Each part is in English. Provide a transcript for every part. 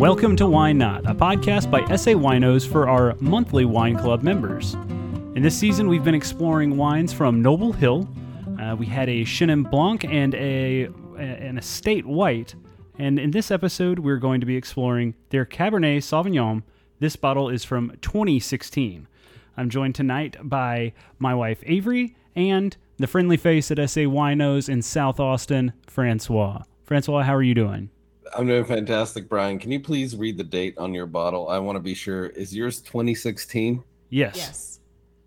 Welcome to Wine Not, a podcast by SA Winos for our monthly wine club members. In this season, we've been exploring wines from Noble Hill. Uh, we had a Chenin Blanc and a an Estate White, and in this episode, we're going to be exploring their Cabernet Sauvignon. This bottle is from 2016. I'm joined tonight by my wife Avery and the friendly face at SA Winos in South Austin, Francois. Francois, how are you doing? I'm doing fantastic, Bryan. Can you please read the date on your bottle? I want to be sure. Is yours 2016? Yes. Yes.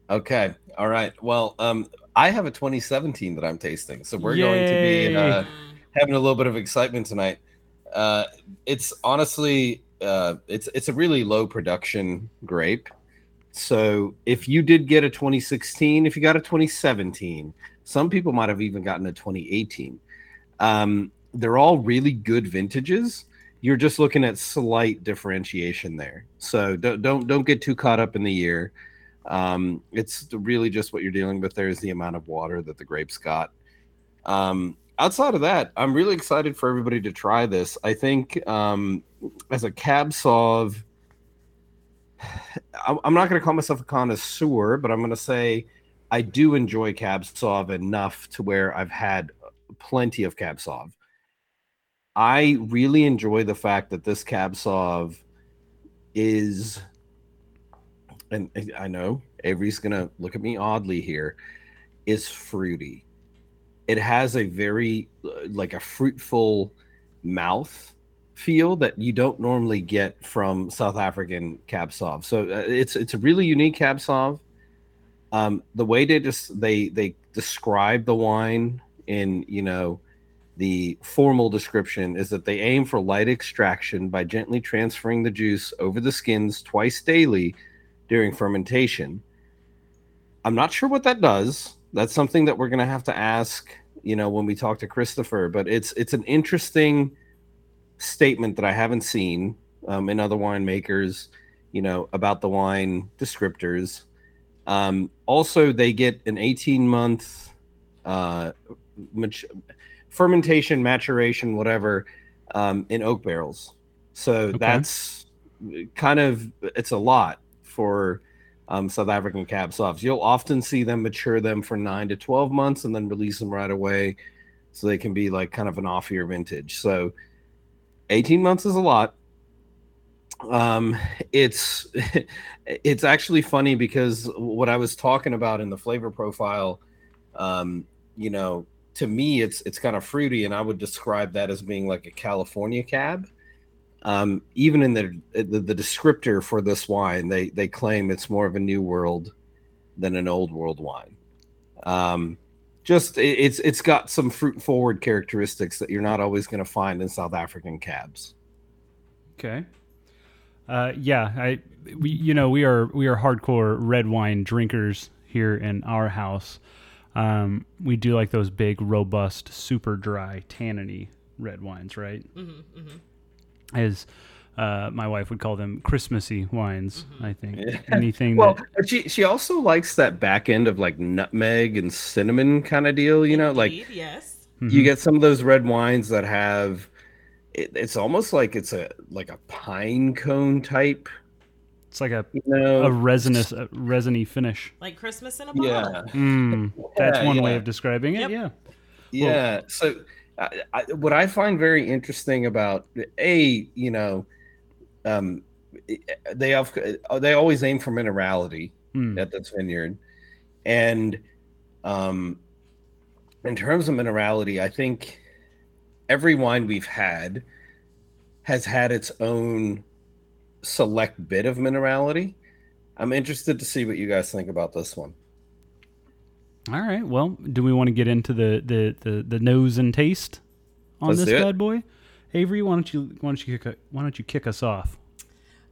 Okay. All right. Well, um, I have a 2017 that I'm tasting, so we're going to be uh, having a little bit of excitement tonight. Uh, it's honestly, uh, it's it's a really low production grape. So if you did get a 2016, if you got a 2017, some people might have even gotten a 2018. Um, they're all really good vintages. You're just looking at slight differentiation there. So don't don't, don't get too caught up in the year. Um, it's really just what you're dealing with there is the amount of water that the grapes got. Um, outside of that, I'm really excited for everybody to try this. I think um, as a cab sauv, I'm not going to call myself a connoisseur, but I'm going to say I do enjoy cab sauv enough to where I've had plenty of cab sauv. I really enjoy the fact that this cab sauv is, and I know Avery's gonna look at me oddly here, is fruity. It has a very like a fruitful mouth feel that you don't normally get from South African cab sauv. So uh, it's it's a really unique cab sauv. Um, the way they just they they describe the wine in you know the formal description is that they aim for light extraction by gently transferring the juice over the skins twice daily during fermentation. I'm not sure what that does. That's something that we're going to have to ask, you know, when we talk to Christopher, but it's it's an interesting statement that I haven't seen um, in other winemakers, you know, about the wine descriptors. Um, also, they get an 18 month uh, fermentation, maturation, whatever, um, in oak barrels. So okay. that's kind of it's a lot for um, South African cab sauvs. You'll often see them mature them for nine to twelve months and then release them right away, so they can be like kind of an off year vintage. So eighteen months is a lot. Um, it's it's actually funny because what I was talking about in the flavor profile, um, you know, to me it's it's kind of fruity and i would describe that as being like a california cab. Um, even in the, the, the descriptor for this wine they they claim it's more of a new world than an old world wine. Um, just it, it's it's got some fruit forward characteristics that you're not always going to find in south african cabs. Okay. Uh, yeah i we you know we are we are hardcore red wine drinkers here in our house um, we do like those big, robust, super dry, tanniny red wines, right? Mm-hmm, mm-hmm. As uh, my wife would call them Christmassy wines. Mm-hmm. I think yeah. anything. well, that... she she also likes that back end of like nutmeg and cinnamon kind of deal. You know, like yes, you mm-hmm. get some of those red wines that have. It, it's almost like it's a like a pine cone type it's like a you know, a resinous, a resiny finish. Like Christmas in a bottle. Yeah, mm, that's yeah, one yeah. way of describing it. Yep. Yeah. Yeah. Well, so, I, I, what I find very interesting about a, you know, um, they have they always aim for minerality mm. at this vineyard, and um, in terms of minerality, I think every wine we've had has had its own select bit of minerality. I'm interested to see what you guys think about this one. All right. Well, do we want to get into the the the, the nose and taste on Let's this bad boy? Avery, why don't you why don't you kick why don't you kick us off?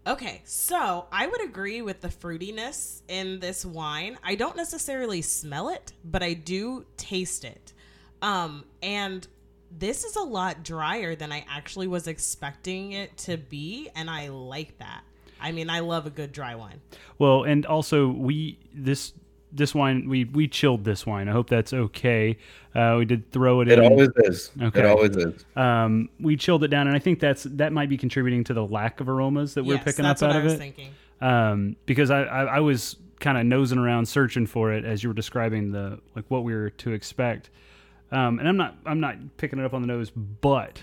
Okay, so I would agree with the fruitiness in this wine. I don't necessarily smell it, but I do taste it. Um, and this is a lot drier than I actually was expecting it to be, and I like that. I mean, I love a good dry wine. Well, and also we this this wine we we chilled this wine. I hope that's okay. Uh, we did throw it, It in. always is. Okay. It always is. um, we chilled it down, and I think that's that might be contributing to the lack of aromas that we're Yes, picking that's up what out I of was it. thinking. Um, because I, I I was kind of nosing around searching for it as you were describing the like what we were to expect. Um, and I'm not I'm not picking it up on the nose, but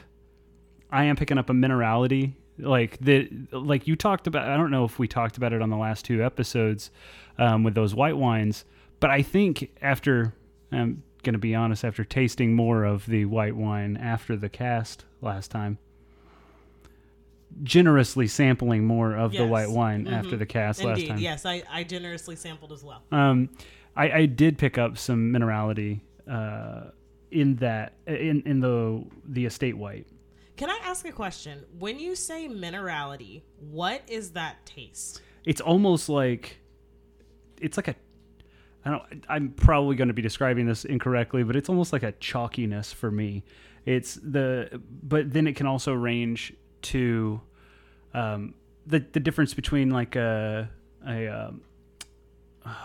I am picking up a minerality like the like you talked about. I don't know if we talked about it on the last two episodes um, with those white wines, but I think after I'm gonna be honest, after tasting more of the white wine after the cast last time. Generously sampling more of the white wine after Mhm. the cast last time. yes, I, I generously sampled as well. Um, I, I did pick up some minerality uh, in that in in the the estate white. Can I ask a question? When you say minerality, what is that taste? It's almost like it's like a I don't I'm probably going to be describing this incorrectly, but it's almost like a chalkiness for me. It's the but then it can also range to um, the the difference between like a a um,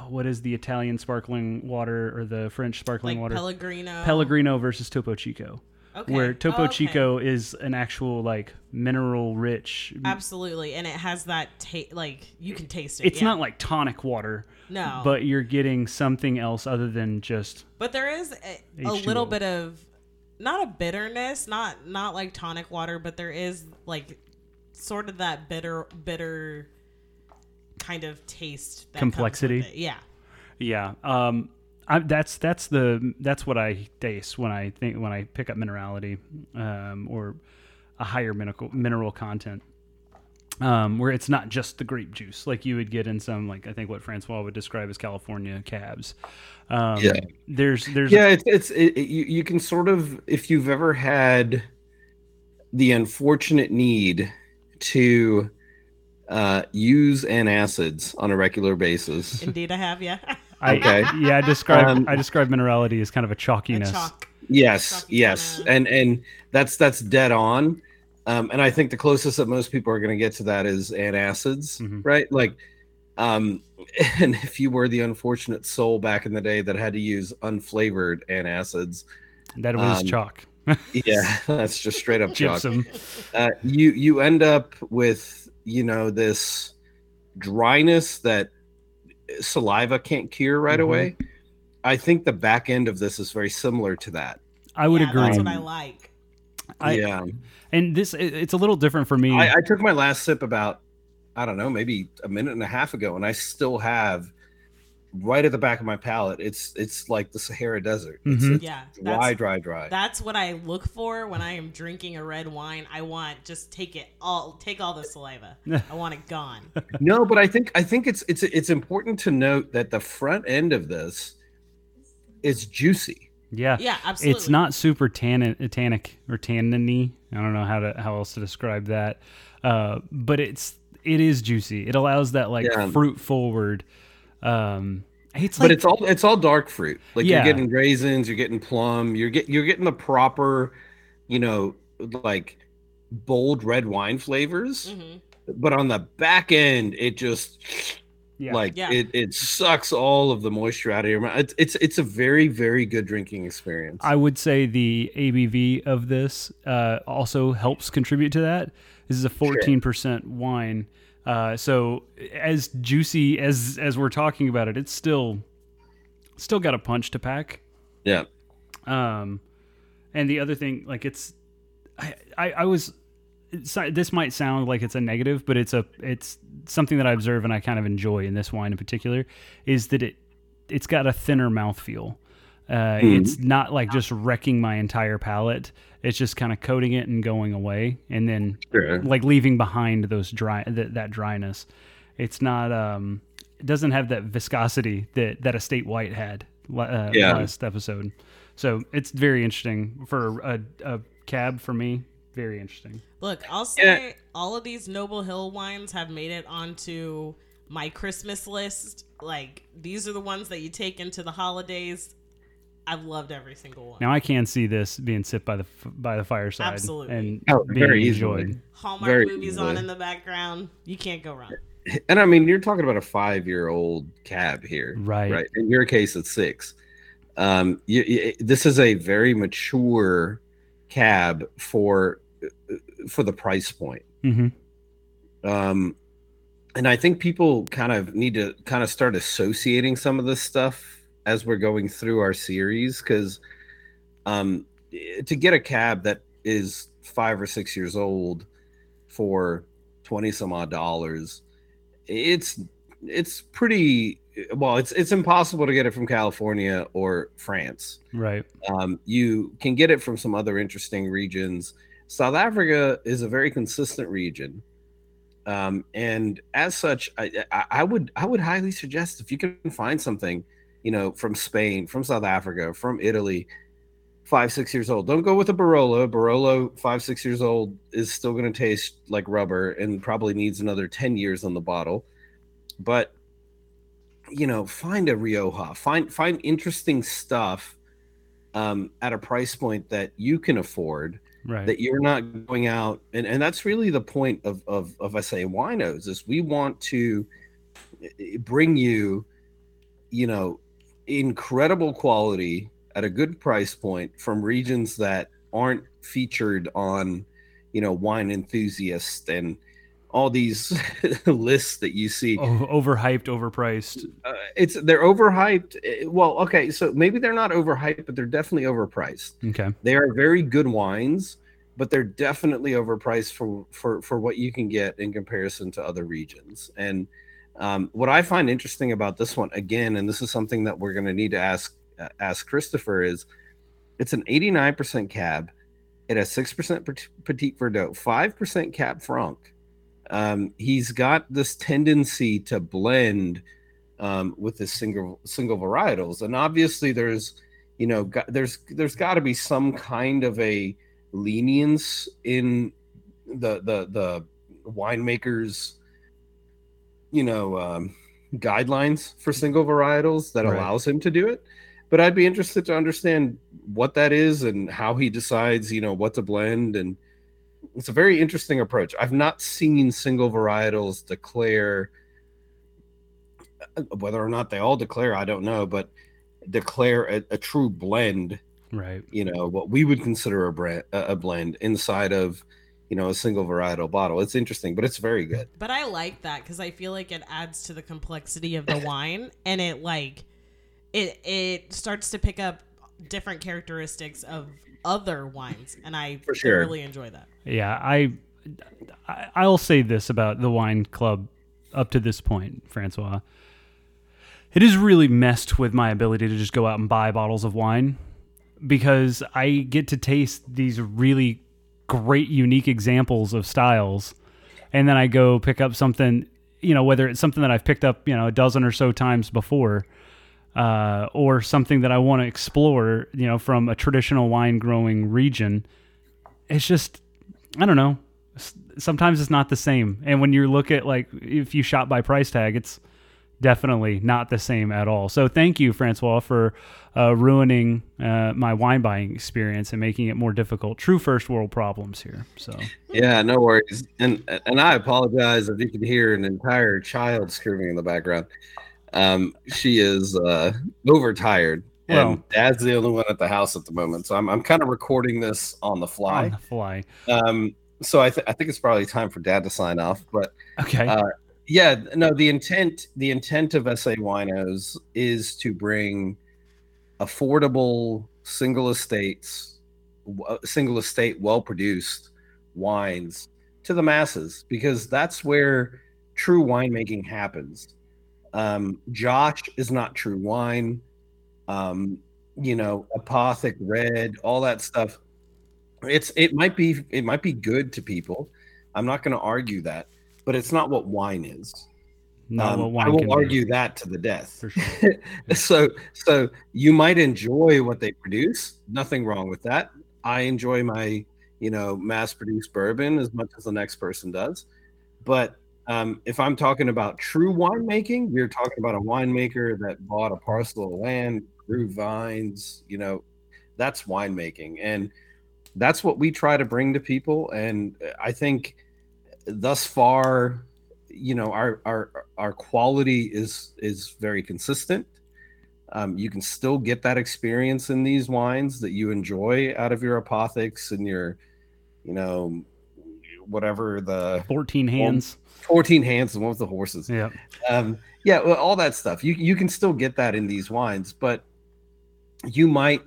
what is the Italian sparkling water or the French sparkling Like water? Pellegrino. Pellegrino versus Topo Chico. Okay. Where Topo Oh, okay. Chico is an actual like mineral rich. Absolutely, and it has that taste. Like you can taste it. It's yeah. not like tonic water, no, but you're getting something else other than just But there is a, a H2O. little bit of not a bitterness, not not like tonic water, but there is like sort of that bitter bitter kind of taste that comes with Complexity? it. Yeah. yeah. Um, I, that's that's the that's what I taste when I think when I pick up minerality, um, or a higher mineral mineral content. Um, where it's not just the grape juice like you would get in some like I think what Francois would describe as California cabs. Um, Yeah. There's there's Yeah, it's it's it, it- you you can sort of if you've ever had the unfortunate need to uh, use antacids on a regular basis. Indeed, I have. Yeah. I, Okay. yeah, I describe Um, I describe minerality as kind of a a chalkiness. chalk. Yes, Stuff yes, kinda- and and that's that's dead on. Um, and I think the closest that most people are going to get to that is antacids, Mhm. right? Like, um, and if you were the unfortunate soul back in the day that had to use unflavored antacids, That was Um, chalk, yeah, that's just straight up chalk. gypsum. uh, you you end up with you know this dryness that saliva can't cure right Mhm. away. I think the back end of this is very similar to that. I would Yeah, agree. That's what I like. I- yeah, And this it's a little different for me. I, I took my last sip about I don't know maybe a minute and a half ago, and I still have right at the back of my palate. It's it's like the Sahara Desert. It's, Mhm. it's Yeah. dry, That's, dry, dry. that's what I look for when I am drinking a red wine. I want just take it all, take all the saliva. I want it gone. No, but I think I think it's it's it's important to note that the front end of this is juicy. yeah. Yeah, absolutely. It's not super tannin, tannic or tanniny. I don't know how to how else to describe that. Uh, but it's it is juicy. It allows that like Yeah. fruit forward. Um, it's but it's all it's all dark fruit. Like Yeah. you're getting raisins, you're getting plum, you're get you're getting the proper, you know, like bold red wine flavors. Mhm. But on the back end, it just yeah. like Yeah. it it sucks all of the moisture out of your mouth. It's it's it's a very very good drinking experience. I would say the ABV of this uh, also helps contribute to that. This is a 14% wine. Uh, so as juicy as as we're talking about it, it's still still got a punch to pack. yeah. Um, and the other thing, like it's, I, I, I was, it's, this might sound like it's a negative, but it's a, it's something that I observe and I kind of enjoy in this wine in particular, is that it, it's got a thinner mouthfeel. Uh, Mhm. It's not like just wrecking my entire palate. It's just kind of coating it and going away, and then Sure. like leaving behind those dry that, that dryness. It's not um it doesn't have that viscosity that that estate white had uh, Yeah. last episode. So it's very interesting for a, a cab for me. Very interesting. Look, I'll Yeah. say all of these Noble Hill wines have made it onto my Christmas list. Like these are the ones that you take into the holidays. I've loved every single one. Now I can see this being sipped by the by the fireside Absolutely. and Oh, being very enjoyed. easily. Hallmark Very movies on in the background. You can't go wrong. and I mean, you're talking about a five year old cab here, Right. Right. In your case, it's six. Um, you, you, this is a very mature cab for for the price point. hmm Um, and I think people kind of need to kind of start associating some of this stuff as we're going through our series because um, to get a cab that is five or six years old for 20 some odd dollars it's it's pretty well it's it's impossible to get it from california or france. Right. um, you can get it from some other interesting regions. South africa is a very consistent region. Um, and as such I, I, I would i would highly suggest if you can find something you know from spain from south africa from italy five six years old. Don't go with a barolo. Barolo five six years old is still going to taste like rubber and probably needs another 10 years on the bottle. But you know find a rioja. Find find interesting stuff um, at a price point that you can afford Right. that you're not going out. And, and that's really the point of of of SA winos is we want to eh, bring you you know incredible quality at a good price point from regions that aren't featured on you know wine enthusiasts and all these lists that you see overhyped, overpriced. uh, it's they're overhyped Eh, well okay so maybe they're not overhyped but they're definitely overpriced Okay. they are very good wines but they're definitely overpriced for for for what you can get in comparison to other regions and um, what i find interesting about this one again and this is something that we're going to need to ask uh, ask christopher is it's an 89% cab it has 6% Pet- petit verdot 5% cab franc. Um, he's got this tendency to blend um, with the single single varietals and obviously there's you know got, there's there's got to be some kind of a lenience in the the the winemakers you know um, guidelines for single varietals that Right. allows him to do it but i'd be interested to understand what that is and how he decides you know what to blend and it's a very interesting approach i've not seen single varietals declare uh, whether or not they all declare i don't know but declare a, a true blend Right. you know what we would consider a brand a blend inside of you know a single varietal bottle it's interesting but it's very good But I like that because I feel like it adds to the complexity of the wine, and it like it it starts to pick up different characteristics of other wines, and I For sure. really enjoy that. Yeah, I, I I'll say this about the wine club up to this point, Francois. It has really messed with my ability to just go out and buy bottles of wine because I get to taste these really great unique examples of styles and then I go pick up something, you know, whether it's something that I've picked up, you know, a dozen or so times before, uh, or something that I want to explore, you know, from a traditional wine growing region. It's just, I don't know. Sometimes it's not the same. And when you look at like, if you shop by price tag, it's definitely not the same at all. So thank you, Francois, for uh, ruining uh, my wine buying experience and making it more difficult. True first world problems here. So yeah no worries and and i apologize if you can hear an entire child screaming in the background um she is uh overtired and dad's the only one at the house at the moment so i'm, I'm kind of recording this on the fly. on the fly. um so I, th- I think it's probably time for dad to sign off but Okay. Uh, yeah no the intent the intent of sa winos is to bring affordable single estates single estate well produced wines to the masses because that's where true winemaking happens. Um josh is not true wine. Um you know apothic red all that stuff. It's it might be it might be good to people. I'm not going to argue that but it's not what wine is Not Um, wine I will can be, argue that to the death. for sure. so, so you might enjoy what they produce. Nothing wrong with that. I enjoy my, you know, mass-produced bourbon as much as the next person does. But um, if I'm talking about true winemaking, we're talking about a winemaker that bought a parcel of land, grew vines. You know, that's winemaking, and that's what we try to bring to people. And I think thus far you know our our our quality is is very consistent. Um, you can still get that experience in these wines that you enjoy out of your apothics and your, you know, whatever the 14 hands. 14 hands, the one with the horses. Yeah. Um, yeah, well, all that stuff. You you can still get that in these wines, but you might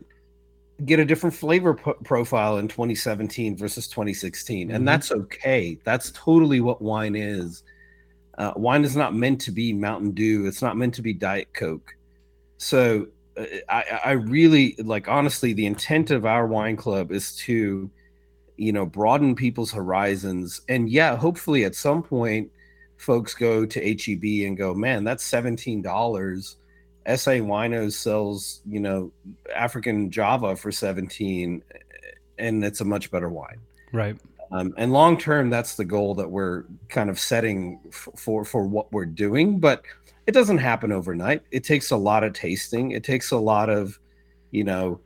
get a different flavor profile in 2017 versus 2016, mm-hmm. and that's okay. That's totally what wine is. Uh, wine is not meant to be Mountain Dew. It's not meant to be Diet Coke. So uh, I, I really like honestly the intent of our wine club is to you know broaden people's horizons and yeah hopefully at some point folks go to heb and go man that's $17 sa winos sells you know african java for 17 and it's a much better wine right um, and long term that's the goal that we're kind of setting f- for for what we're doing but it doesn't happen overnight. It takes a lot of tasting. It takes a lot of, you know,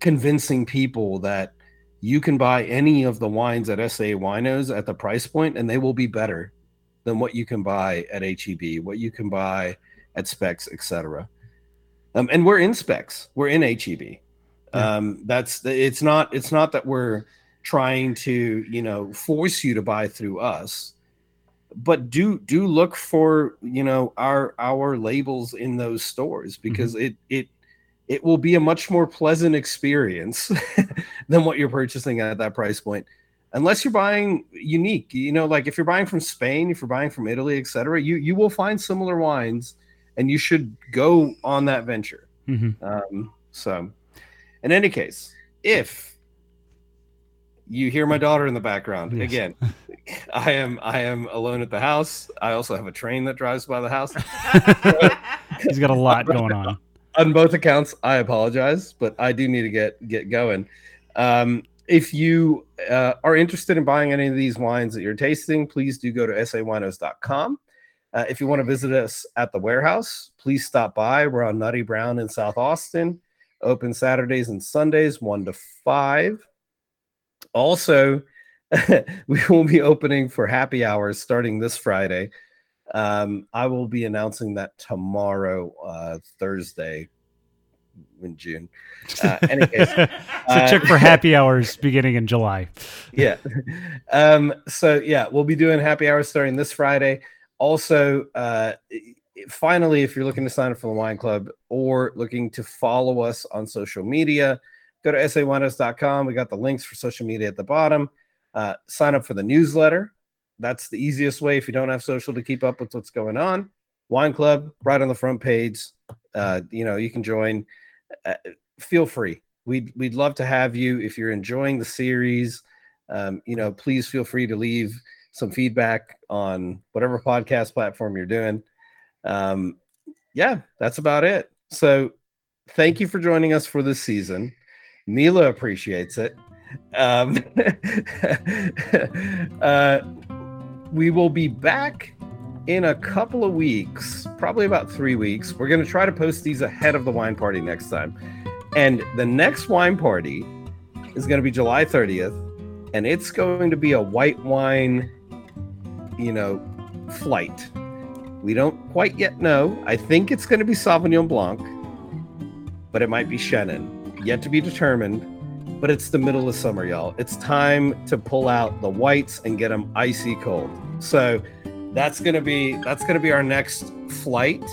convincing people that you can buy any of the wines at SA Winos at the price point and they will be better than what you can buy at HEB, what you can buy at Specs, etc. Um, and we're in Specs. We're in HEB. Yeah. Um, that's it's not it's not that we're trying to you know force you to buy through us but do do look for you know our our labels in those stores mm-hmm. because mm-hmm. it it it will be a much more pleasant experience than what you're purchasing at that price point unless you're buying unique you know like if you're buying from spain if you're buying from italy etc you you will find similar wines and you should go on that venture. Mm-hmm. um, so in any case if you hear my daughter in the background yes. again i am i am alone at the house. I also have a train that drives by the house. He's got a lot going on. On both accounts i apologize but i do need to get get going. Um, if you uh, are interested in buying any of these wines that you're tasting please do go to sawinos.com uh, if you want to visit us at the warehouse please stop by we're on nutty brown in south austin open saturdays and sundays 1 to 5 also, we will be opening for happy hours starting this Friday. Um, I will be announcing that tomorrow, uh, Thursday in June. Uh, anyways, so uh, check for happy hours beginning in July. yeah. Um, so yeah, we'll be doing happy hours starting this Friday. Also, uh, finally, if you're looking to sign up for the wine club or looking to follow us on social media, go to sawinos.com. We got the links for social media at the bottom. Uh, sign up for the newsletter. That's the easiest way if you don't have social to keep up with what's going on. Wine Club, right on the front page. Uh, you know, you can join. Uh, feel free. We'd we'd love to have you if you're enjoying the series. Um, you know, please feel free to leave some feedback on whatever podcast platform you're doing. Um, yeah, that's about it. So, thank you for joining us for this season. Mila appreciates it. Um, uh, we will be back in a couple of weeks, probably about three weeks. We're going to try to post these ahead of the wine party next time. And the next wine party is going to be July 30th, and it's going to be a white wine, you know, flight. We don't quite yet know. I think it's going to be Sauvignon Blanc, but it might be Chenin yet to be determined, but it's the middle of summer, y'all. It's time to pull out the whites and get them icy cold. So that's gonna be that's gonna be our next flight,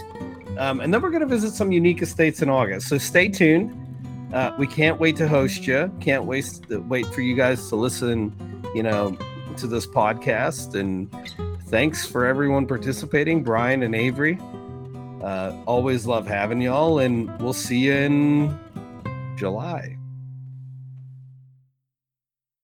um, and then we're gonna visit some unique estates in August. So stay tuned. Uh, we can't wait to host you. Can't wait to wait for you guys to listen. You know, to this podcast and thanks for everyone participating, Bryan and Avery. Uh, always love having y'all, and we'll see you in July.